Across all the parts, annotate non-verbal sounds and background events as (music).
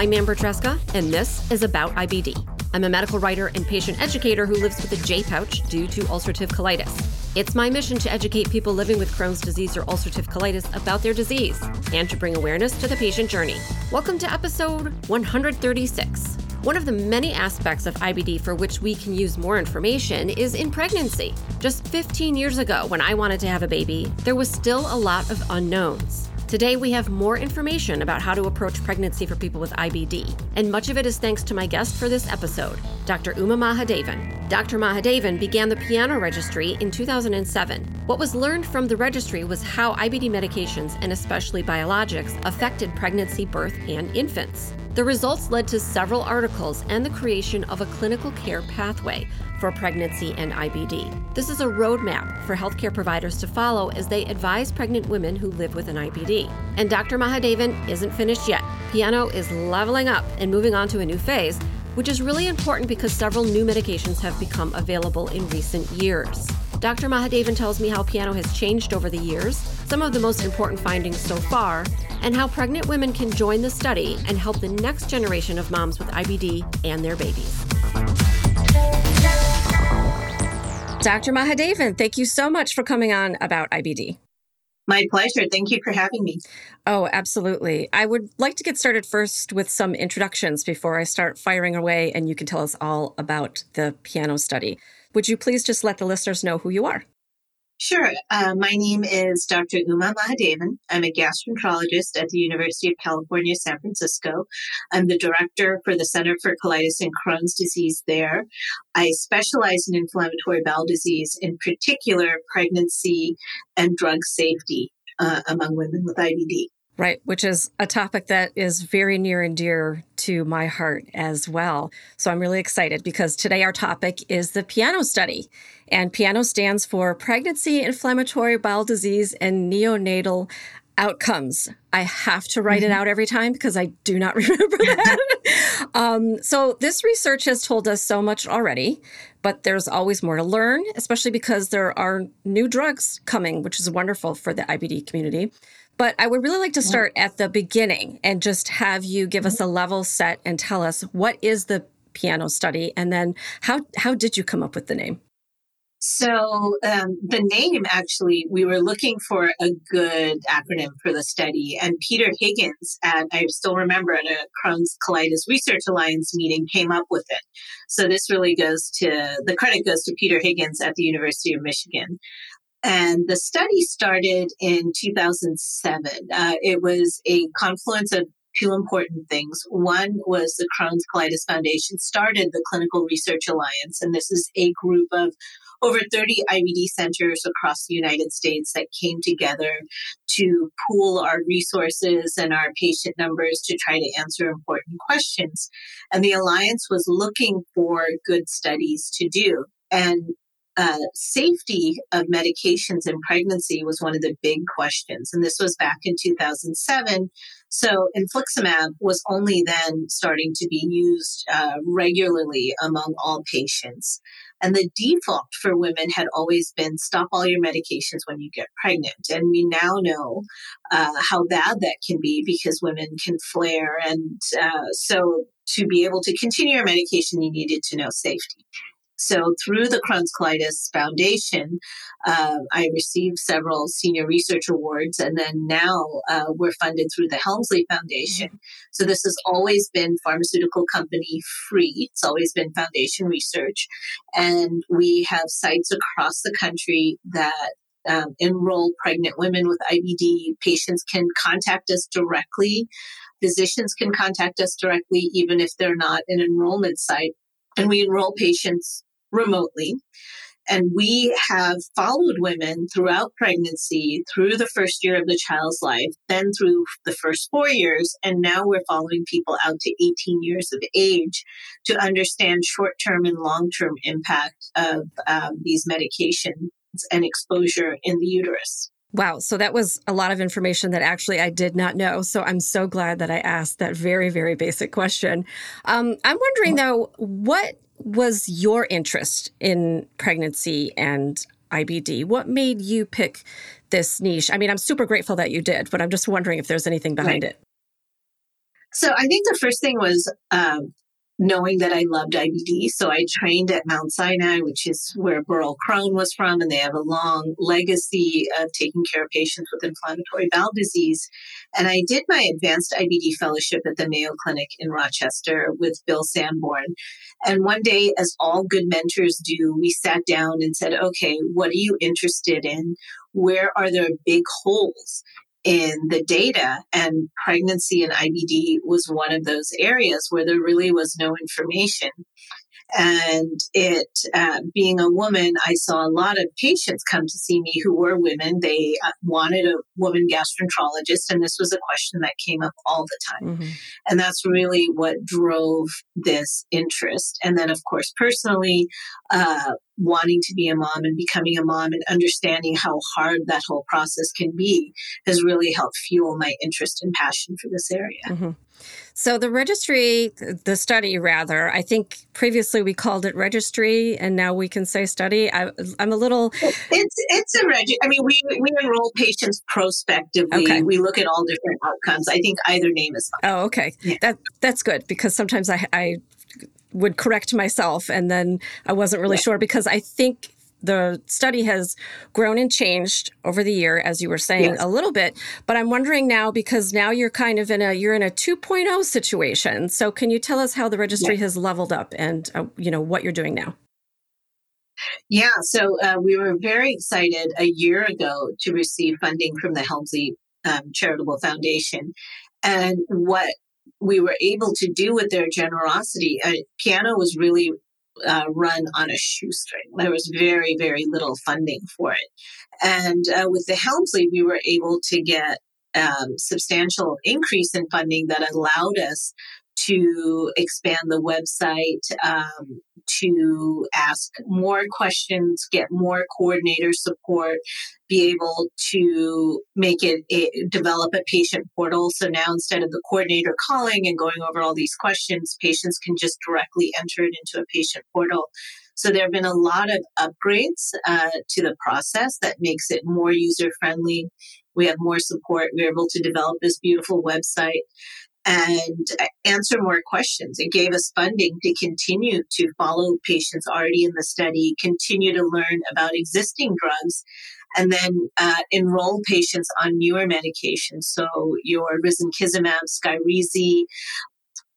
I'm Amber Tresca, and this is About IBD. I'm a medical writer and patient educator who lives with a J pouch due to ulcerative colitis. It's my mission to educate people living with Crohn's disease or ulcerative colitis about their disease and to bring awareness to the patient journey. Welcome to episode 136. One of the many aspects of IBD for which we can use more information is in pregnancy. Just 15 years ago, when I wanted to have a baby, there was still a lot of unknowns. Today, we have more information about how to approach pregnancy for people with IBD, and much of it is thanks to my guest for this episode, Dr. Uma Mahadevan. Dr. Mahadevan began the Piano Registry in 2007. What was learned from the registry was how IBD medications, and especially biologics, affected pregnancy, birth, and infants. The results led to several articles and the creation of a clinical care pathway for pregnancy and IBD. This is a roadmap for healthcare providers to follow as they advise pregnant women who live with an IBD. And Dr. Mahadevan isn't finished yet. Piano is leveling up and moving on to a new phase, which is really important because several new medications have become available in recent years. Dr. Mahadevan tells me how piano has changed over the years, some of the most important findings so far, and how pregnant women can join the study and help the next generation of moms with IBD and their babies. Dr. Mahadevan, thank you so much for coming on about IBD. My pleasure. Thank you for having me. Oh, absolutely. I would like to get started first with some introductions before I start firing away, and you can tell us all about the piano study. Would you please just let the listeners know who you are? Sure. Uh, my name is Dr. Uma Mahadevan. I'm a gastroenterologist at the University of California, San Francisco. I'm the director for the Center for Colitis and Crohn's Disease there. I specialize in inflammatory bowel disease, in particular pregnancy and drug safety uh, among women with IBD. Right, which is a topic that is very near and dear to my heart as well. So I'm really excited because today our topic is the piano study. And piano stands for Pregnancy, Inflammatory Bowel Disease, and Neonatal Outcomes. I have to write mm-hmm. it out every time because I do not (laughs) remember that. (laughs) um, so, this research has told us so much already, but there's always more to learn, especially because there are new drugs coming, which is wonderful for the IBD community. But I would really like to start at the beginning and just have you give us a level set and tell us what is the piano study and then how how did you come up with the name? So um, the name actually, we were looking for a good acronym for the study, and Peter Higgins at I still remember at a Crohn's Colitis Research Alliance meeting came up with it. So this really goes to the credit goes to Peter Higgins at the University of Michigan. And the study started in 2007. Uh, it was a confluence of two important things. One was the Crohn's Colitis Foundation started the Clinical Research Alliance, and this is a group of over 30 IBD centers across the United States that came together to pool our resources and our patient numbers to try to answer important questions. And the Alliance was looking for good studies to do. And uh, safety of medications in pregnancy was one of the big questions. And this was back in 2007. So infliximab was only then starting to be used uh, regularly among all patients. And the default for women had always been stop all your medications when you get pregnant. And we now know uh, how bad that can be because women can flare. And uh, so to be able to continue your medication, you needed to know safety. So through the Crohn's Colitis Foundation, uh, I received several senior research awards, and then now uh, we're funded through the Helmsley Foundation. So this has always been pharmaceutical company free. It's always been foundation research, and we have sites across the country that um, enroll pregnant women with IBD. Patients can contact us directly. Physicians can contact us directly, even if they're not an enrollment site. And we enroll patients remotely. And we have followed women throughout pregnancy, through the first year of the child's life, then through the first four years. And now we're following people out to 18 years of age to understand short term and long term impact of um, these medications and exposure in the uterus. Wow. So that was a lot of information that actually I did not know. So I'm so glad that I asked that very, very basic question. Um, I'm wondering though, what was your interest in pregnancy and IBD? What made you pick this niche? I mean, I'm super grateful that you did, but I'm just wondering if there's anything behind right. it. So I think the first thing was um, knowing that I loved IBD. So I trained at Mount Sinai, which is where Burrill Crohn was from, and they have a long legacy of taking care of patients with inflammatory bowel disease. And I did my advanced IBD fellowship at the Mayo Clinic in Rochester with Bill Sandborn. And one day, as all good mentors do, we sat down and said, okay, what are you interested in? Where are there big holes in the data and pregnancy and IBD was one of those areas where there really was no information. And it, uh, being a woman, I saw a lot of patients come to see me who were women. They uh, wanted a woman gastroenterologist, and this was a question that came up all the time. Mm-hmm. And that's really what drove this interest. And then, of course, personally, uh, wanting to be a mom and becoming a mom and understanding how hard that whole process can be has really helped fuel my interest and passion for this area. Mm-hmm. So the registry, the study rather, I think previously we called it registry and now we can say study. I, am a little. It's it's a registry. I mean, we, we enroll patients prospectively. Okay. We look at all different outcomes. I think either name is fine. Oh, okay. Yeah. That, that's good because sometimes I, I would correct myself and then I wasn't really yeah. sure because I think the study has grown and changed over the year as you were saying yes. a little bit but i'm wondering now because now you're kind of in a you're in a 2.0 situation so can you tell us how the registry yes. has leveled up and uh, you know what you're doing now yeah so uh, we were very excited a year ago to receive funding from the helmsley um, charitable foundation and what we were able to do with their generosity uh, piano was really uh, run on a shoestring. There was very, very little funding for it. And uh, with the Helmsley, we were able to get um, substantial increase in funding that allowed us to expand the website, um, to ask more questions, get more coordinator support, be able to make it a, develop a patient portal. So now instead of the coordinator calling and going over all these questions, patients can just directly enter it into a patient portal. So there have been a lot of upgrades uh, to the process that makes it more user friendly. We have more support. We're able to develop this beautiful website and answer more questions. It gave us funding to continue to follow patients already in the study, continue to learn about existing drugs, and then uh, enroll patients on newer medications. So your risankizumab, Skyrizi,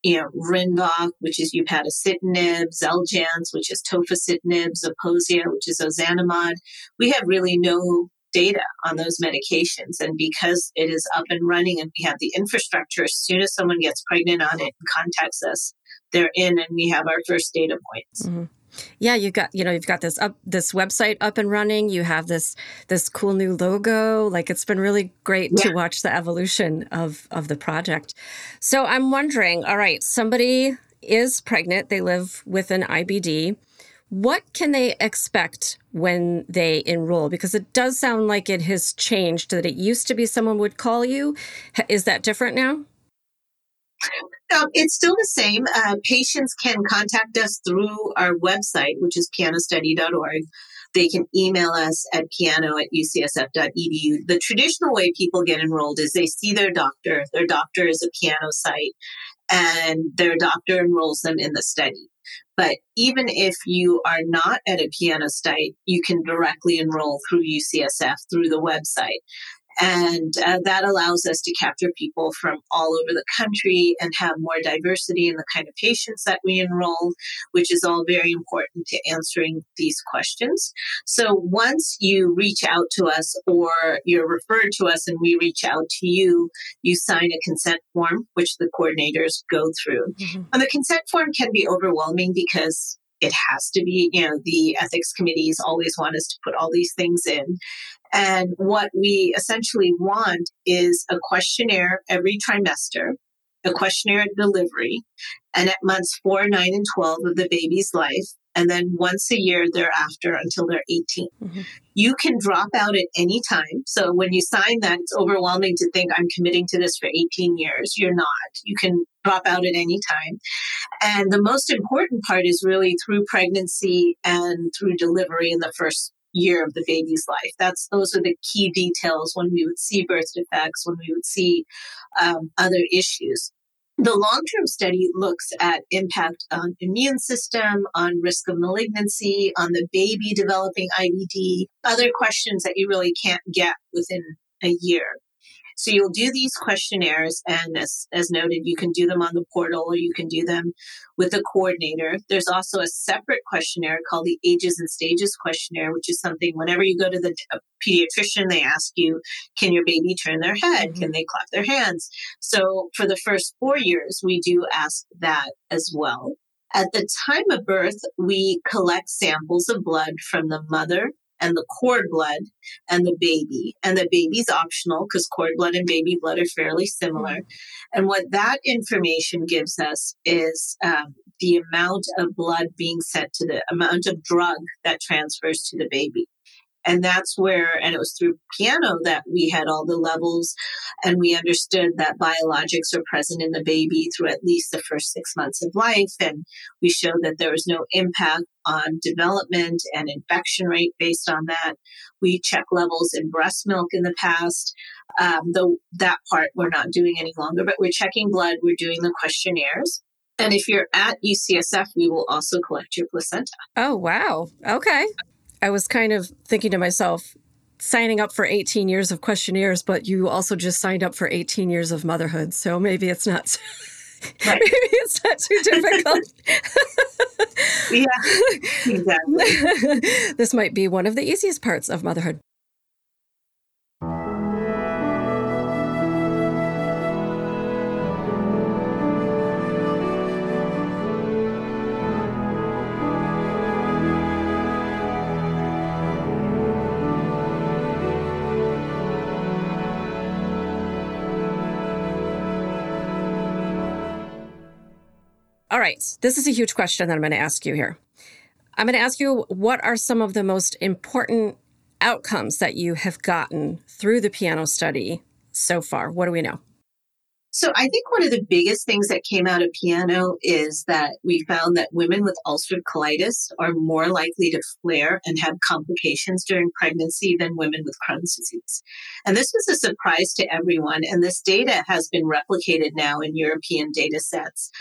you know, Rinvoq, which is upadacitinib, Xeljanz, which is tofacitinib, Zeposia, which is ozanimod. We have really no data on those medications. And because it is up and running and we have the infrastructure, as soon as someone gets pregnant on it and contacts us, they're in and we have our first data points. Mm-hmm. Yeah, you've got you know you've got this up this website up and running. You have this this cool new logo. Like it's been really great yeah. to watch the evolution of of the project. So I'm wondering, all right, somebody is pregnant. They live with an IBD. What can they expect when they enroll? Because it does sound like it has changed that it used to be someone would call you. Is that different now? Um, it's still the same. Uh, patients can contact us through our website, which is pianostudy.org. They can email us at piano at ucsf.edu. The traditional way people get enrolled is they see their doctor. Their doctor is a piano site, and their doctor enrolls them in the study. But even if you are not at a piano site, you can directly enroll through UCSF through the website. And uh, that allows us to capture people from all over the country and have more diversity in the kind of patients that we enroll, which is all very important to answering these questions. So once you reach out to us or you're referred to us and we reach out to you, you sign a consent form, which the coordinators go through. Mm-hmm. And the consent form can be overwhelming because it has to be, you know, the ethics committees always want us to put all these things in. And what we essentially want is a questionnaire every trimester, a questionnaire at delivery, and at months four, nine, and 12 of the baby's life, and then once a year thereafter until they're 18. Mm-hmm. You can drop out at any time. So when you sign that, it's overwhelming to think I'm committing to this for 18 years. You're not. You can drop out at any time. And the most important part is really through pregnancy and through delivery in the first year of the baby's life. That's those are the key details when we would see birth defects, when we would see um, other issues. The long term study looks at impact on immune system, on risk of malignancy, on the baby developing IBD, other questions that you really can't get within a year. So you'll do these questionnaires, and as, as noted, you can do them on the portal or you can do them with a coordinator. There's also a separate questionnaire called the Ages and Stages questionnaire, which is something whenever you go to the pediatrician, they ask you, can your baby turn their head? Mm-hmm. Can they clap their hands? So for the first four years, we do ask that as well. At the time of birth, we collect samples of blood from the mother and the cord blood and the baby. And the baby's optional because cord blood and baby blood are fairly similar. Mm-hmm. And what that information gives us is um, the amount of blood being sent to the amount of drug that transfers to the baby. And that's where, and it was through piano that we had all the levels and we understood that biologics are present in the baby through at least the first six months of life. And we showed that there was no impact on development and infection rate based on that. We check levels in breast milk in the past. Um, though that part we're not doing any longer, but we're checking blood. We're doing the questionnaires. And if you're at UCSF, we will also collect your placenta. Oh, wow. Okay. I was kind of thinking to myself, signing up for 18 years of questionnaires, but you also just signed up for 18 years of motherhood. So maybe it's not. Right. (laughs) maybe it's not too difficult. (laughs) (laughs) yeah, exactly. this might be one of the easiest parts of motherhood. Right. This is a huge question that I'm going to ask you here. I'm going to ask you what are some of the most important outcomes that you have gotten through the piano study so far? What do we know? So I think one of the biggest things that came out of piano is that we found that women with ulcerative colitis are more likely to flare and have complications during pregnancy than women with Crohn's disease. And this was a surprise to everyone. And this data has been replicated now in European data sets.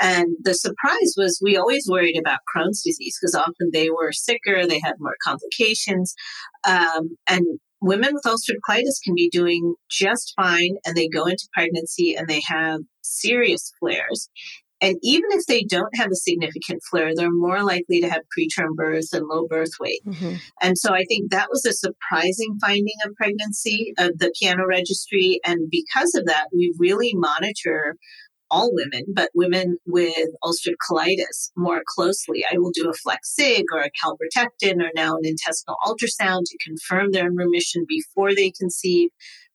And the surprise was we always worried about Crohn's disease because often they were sicker, they had more complications. Um, and women with ulcerative colitis can be doing just fine and they go into pregnancy and they have serious flares. And even if they don't have a significant flare, they're more likely to have preterm birth and low birth weight. Mm-hmm. And so I think that was a surprising finding of pregnancy of the piano registry. And because of that, we really monitor all women, but women with ulcerative colitis more closely. I will do a flex sig or a calprotectin or now an intestinal ultrasound to confirm they're in remission before they conceive.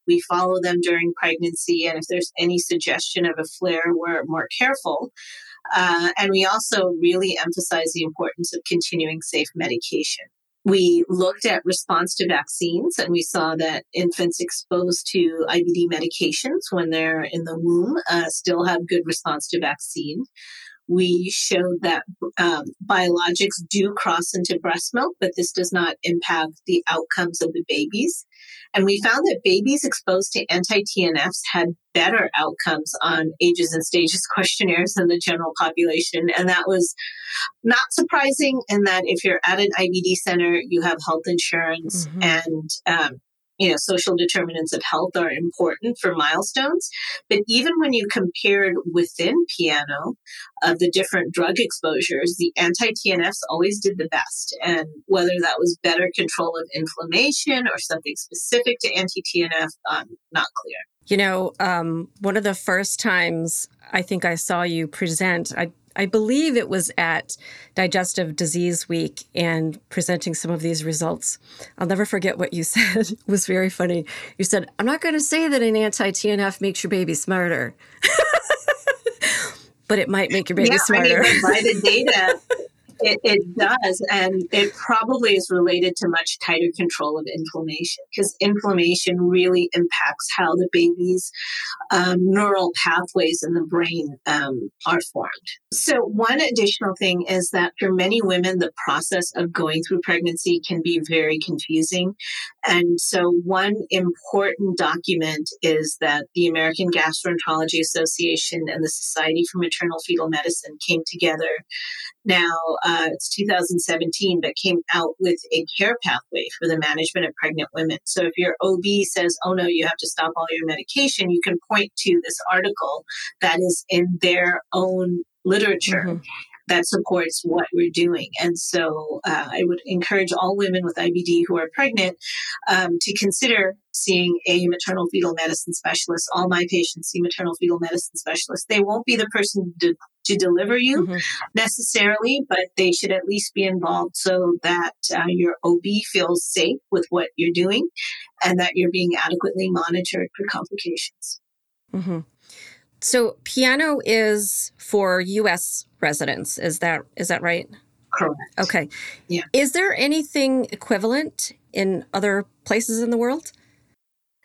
We follow them during pregnancy, and if there's any suggestion of a flare, we're more careful. Uh, and we also really emphasize the importance of continuing safe medication. We looked at response to vaccines and we saw that infants exposed to IBD medications when they're in the womb uh, still have good response to vaccine. We showed that um, biologics do cross into breast milk, but this does not impact the outcomes of the babies. And we found that babies exposed to anti TNFs had better outcomes on ages and stages (laughs) questionnaires than the general population. And that was not surprising in that if you're at an IBD center, you have health insurance mm-hmm. and um, you know, social determinants of health are important for milestones. But even when you compared within piano of the different drug exposures, the anti TNFs always did the best. And whether that was better control of inflammation or something specific to anti TNF, um, not clear. You know, um, one of the first times I think I saw you present, I I believe it was at Digestive Disease Week and presenting some of these results. I'll never forget what you (laughs) said. it was very funny. You said, I'm not going to say that an anti TNF makes your baby smarter. (laughs) but it might make your baby yeah, smarter. I mean, by the (laughs) data, It, it does. And it probably is related to much tighter control of inflammation because inflammation really impacts how the baby's um, neural pathways in the brain um, are formed. So, one additional thing is that for many women, the process of going through pregnancy can be very confusing. And so, one important document is that the American Gastroenterology Association and the Society for Maternal Fetal Medicine came together now uh, it's 2017, but came out with a care pathway for the management of pregnant women. So if your OB says, oh no, you have to stop all your medication, you can point to this article that is in their own literature. Mm-hmm. That supports what we're doing. And so uh, I would encourage all women with IBD who are pregnant um, to consider seeing a maternal fetal medicine specialist. All my patients see maternal fetal medicine specialists. They won't be the person to to deliver you mm-hmm. necessarily, but they should at least be involved so that uh, your OB feels safe with what you're doing and that you're being adequately monitored for complications. Mm-hmm. So, piano is for U.S. residents. Is that is that right? Correct. Okay. Yeah. Is there anything equivalent in other places in the world?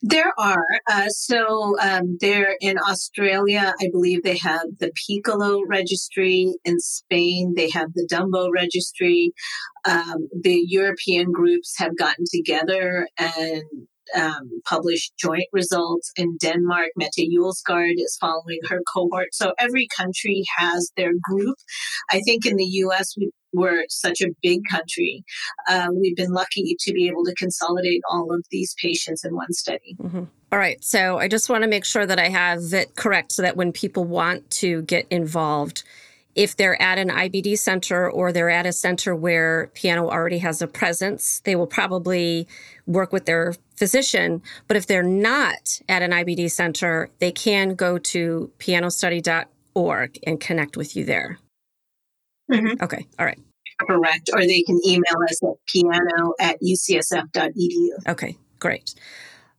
There are. Uh, so um, there in Australia, I believe they have the Piccolo registry. In Spain, they have the Dumbo registry. Um, the European groups have gotten together and um, published joint results in Denmark. Mette Julsgaard is following her cohort. So every country has their group. I think in the US, we, we're such a big country. Uh, we've been lucky to be able to consolidate all of these patients in one study. Mm-hmm. All right. So I just want to make sure that I have it correct so that when people want to get involved, if they're at an IBD center or they're at a center where piano already has a presence, they will probably work with their physician. But if they're not at an IBD center, they can go to pianostudy.org and connect with you there. Mm-hmm. Okay. All right. Correct. Or they can email us at piano at ucsf.edu. Okay. Great.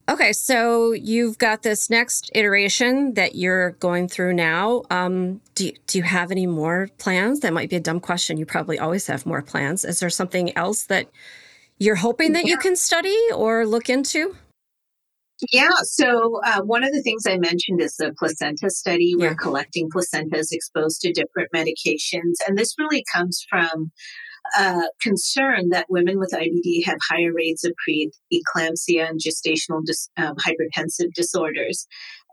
Okay, so you've got this next iteration that you're going through now. Um, do, you, do you have any more plans? That might be a dumb question. You probably always have more plans. Is there something else that you're hoping that yeah. you can study or look into? Yeah, so uh, one of the things I mentioned is the placenta study. We're collecting placentas exposed to different medications. And this really comes from uh, concern that women with IBD have higher rates of preeclampsia and gestational dis, um, hypertensive disorders.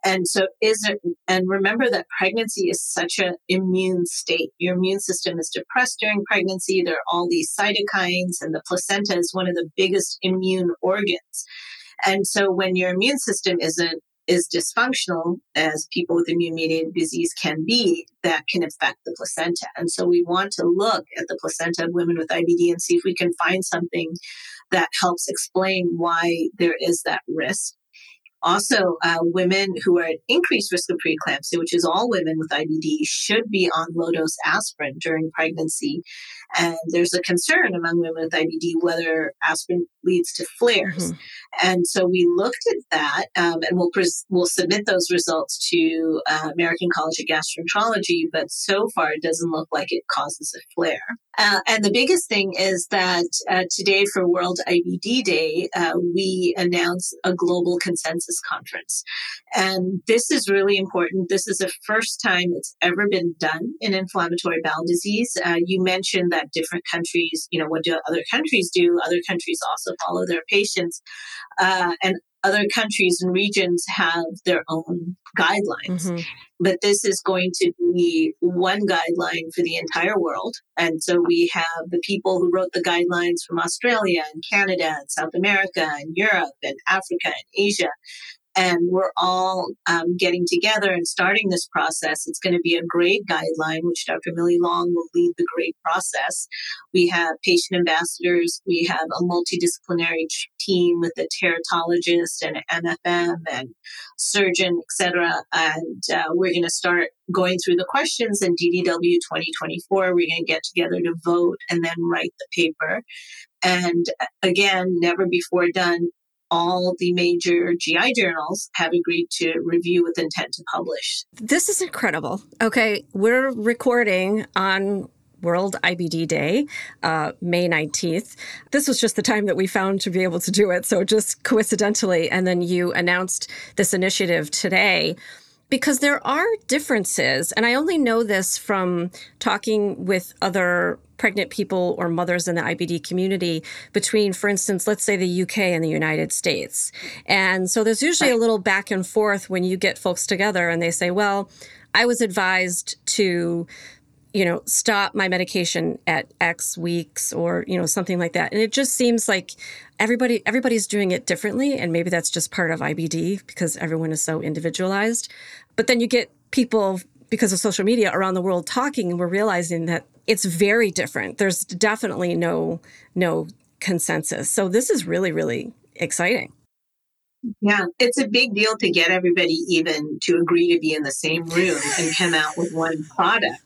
And so is it, and remember that pregnancy is such an immune state. Your immune system is depressed during pregnancy. There are all these cytokines and the placenta is one of the biggest immune organs. And so when your immune system isn't is dysfunctional, as people with immune mediated disease can be, that can affect the placenta. And so we want to look at the placenta of women with IBD and see if we can find something that helps explain why there is that risk. Also, uh, women who are at increased risk of preeclampsia, which is all women with IBD, should be on low dose aspirin during pregnancy. And there's a concern among women with IBD whether aspirin leads to flares. Mm-hmm. And so we looked at that, um, and we'll pres- we'll submit those results to uh, American College of Gastroenterology. But so far, it doesn't look like it causes a flare. Uh, and the biggest thing is that uh, today, for World IBD Day, uh, we announced a global consensus conference, and this is really important. This is the first time it's ever been done in inflammatory bowel disease. Uh, you mentioned that different countries, you know, what do other countries do? Other countries also follow their patients. Uh, and other countries and regions have their own guidelines. Mm-hmm. But this is going to be one guideline for the entire world. And so we have the people who wrote the guidelines from Australia and Canada and South America and Europe and Africa and Asia and we're all um, getting together and starting this process. It's going to be a grade guideline, which Dr. Millie Long will lead the grade process. We have patient ambassadors. We have a multidisciplinary team with a teratologist and MFM and surgeon, etc. And uh, we're going to start going through the questions in DDW 2024. We're going to get together to vote and then write the paper. And uh, again, never before done, all the major GI journals have agreed to review with intent to publish. This is incredible. Okay, we're recording on World IBD Day, uh, May 19th. This was just the time that we found to be able to do it. So just coincidentally. And then you announced this initiative today because there are differences. And I only know this from talking with other pregnant people or mothers in the IBD community between, for instance, let's say the UK and the United States. And so there's usually a little back and forth when you get folks together and they say, well, I was advised to you know stop my medication at x weeks or you know something like that. And it just seems like everybody everybody's doing it differently. And maybe that's just part of IBD because everyone is so individualized. But then you get people because of social media around the world talking and we're realizing that it's very different there's definitely no no consensus so this is really really exciting yeah, it's a big deal to get everybody even to agree to be in the same room and come out with one product.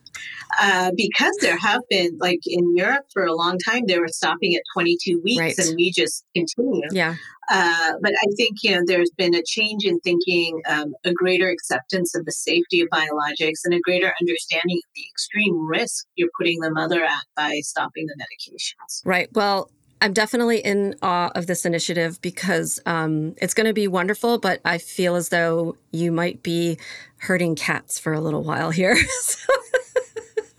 Uh, because there have been, like in Europe for a long time, they were stopping at 22 weeks right. and we just continue. Yeah. Uh, but I think, you know, there's been a change in thinking, um, a greater acceptance of the safety of biologics and a greater understanding of the extreme risk you're putting the mother at by stopping the medications. Right. Well, I'm definitely in awe of this initiative because um, it's going to be wonderful, but I feel as though you might be herding cats for a little while here. (laughs)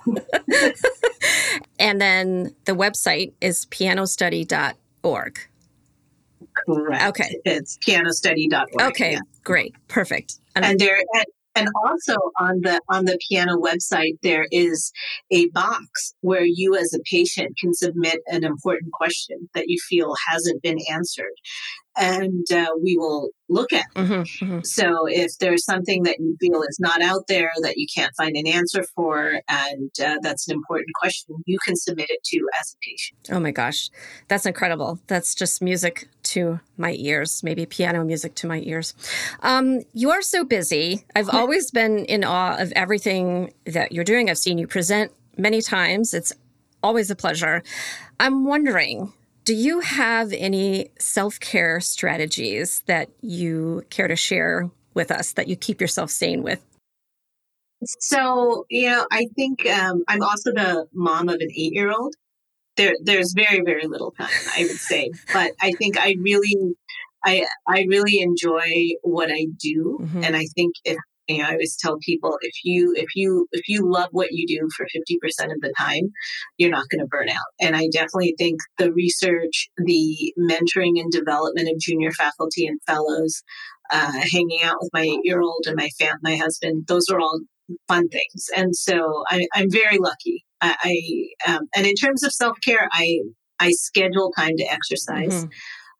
(laughs) and then the website is pianostudy.org. Correct. Okay. It's pianostudy.org. Okay. Yeah. Great. Perfect. And, and there, and also on the on the piano website, there is a box where you as a patient can submit an important question that you feel hasn't been answered and uh, we will look at. Mm-hmm, mm-hmm. So if there's something that you feel is not out there that you can't find an answer for, and uh, that's an important question, you can submit it to as a patient. Oh my gosh, that's incredible! That's just music to my ears, maybe piano music to my ears. Um, you are so busy. I've always been in awe of everything that you're doing. I've seen you present many times. It's always a pleasure. I'm wondering do you have any self care strategies that you care to share with us that you keep yourself sane with? So, you know, I think um, I'm also the mom of an eight year old. There, there's very, very little time, I would say. (laughs) but I think I really, I, I really enjoy what I do. Mm-hmm. And I think if you know, I always tell people if you if you if you love what you do for 50% of the time, you're not going to burn out. And I definitely think the research, the mentoring and development of junior faculty and fellows, uh, hanging out with my eight year old and my fam- my husband, those are all fun things. And so I, am very lucky. I, I um, and in terms of self care, I I schedule time to exercise. Mm-hmm.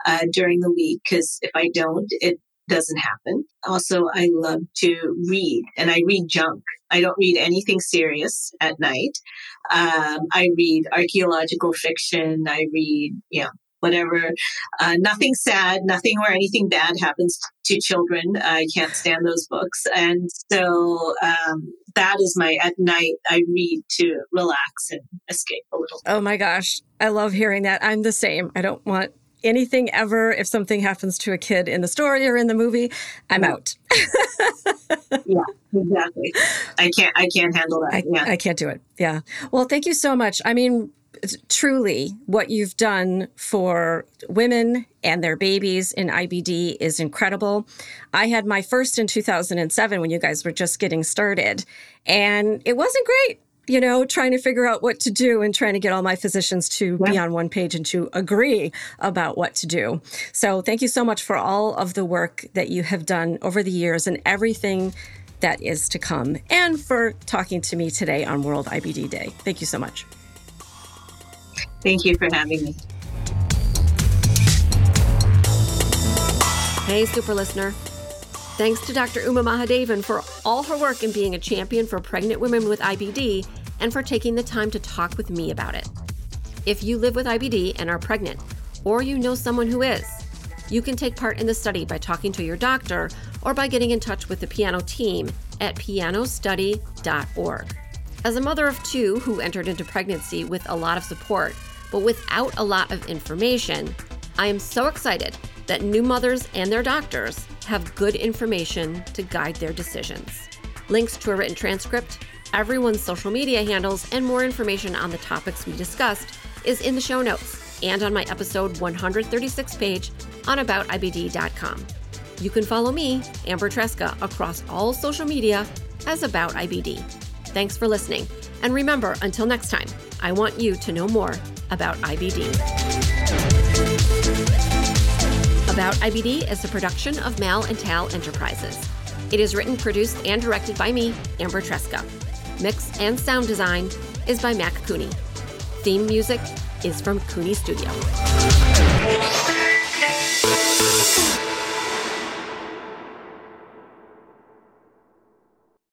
Uh, during the week because if I don't, it doesn't happen. Also, I love to read and I read junk. I don't read anything serious at night. Um, I read archaeological fiction. I read, you know, whatever. Uh, nothing sad, nothing where anything bad happens to children. I can't stand those books. And so um, that is my, at night, I read to relax and escape a little. Oh my gosh. I love hearing that. I'm the same. I don't want anything ever, if something happens to a kid in the story or in the movie, I'm mm-hmm. out. (laughs) yeah, exactly. I can't. I can't handle that. I, yeah. I can't do it. Yeah. Well, thank you so much. I mean, truly, what you've done for women and their babies in IBD is incredible. I had my first in 2007 when you guys were just getting started, and it wasn't great you know, trying to figure out what to do and trying to get all my physicians to yeah. be on one page and to agree about what to do. So, thank you so much for all of the work that you have done over the years and everything that is to come, and for talking to me today on World IBD Day. Thank you so much. Thank you for having me. Hey, super listener. Thanks to Dr. Uma Mahadevan for all her work in being a champion for pregnant women with IBD and for taking the time to talk with me about it. If you live with IBD and are pregnant, or you know someone who is, you can take part in the study by talking to your doctor or by getting in touch with the piano team at pianostudy.org. As a mother of two who entered into pregnancy with a lot of support, but without a lot of information, I am so excited that new mothers and their doctors have good information to guide their decisions. Links to a written transcript, Everyone's social media handles and more information on the topics we discussed is in the show notes and on my episode 136 page on aboutibd.com. You can follow me, Amber Tresca, across all social media as About IBD. Thanks for listening. And remember, until next time, I want you to know more about IBD. About IBD is a production of Mal and Tal Enterprises. It is written, produced, and directed by me, Amber Tresca. Mix and sound design is by Mac Cooney. Theme music is from Cooney Studio.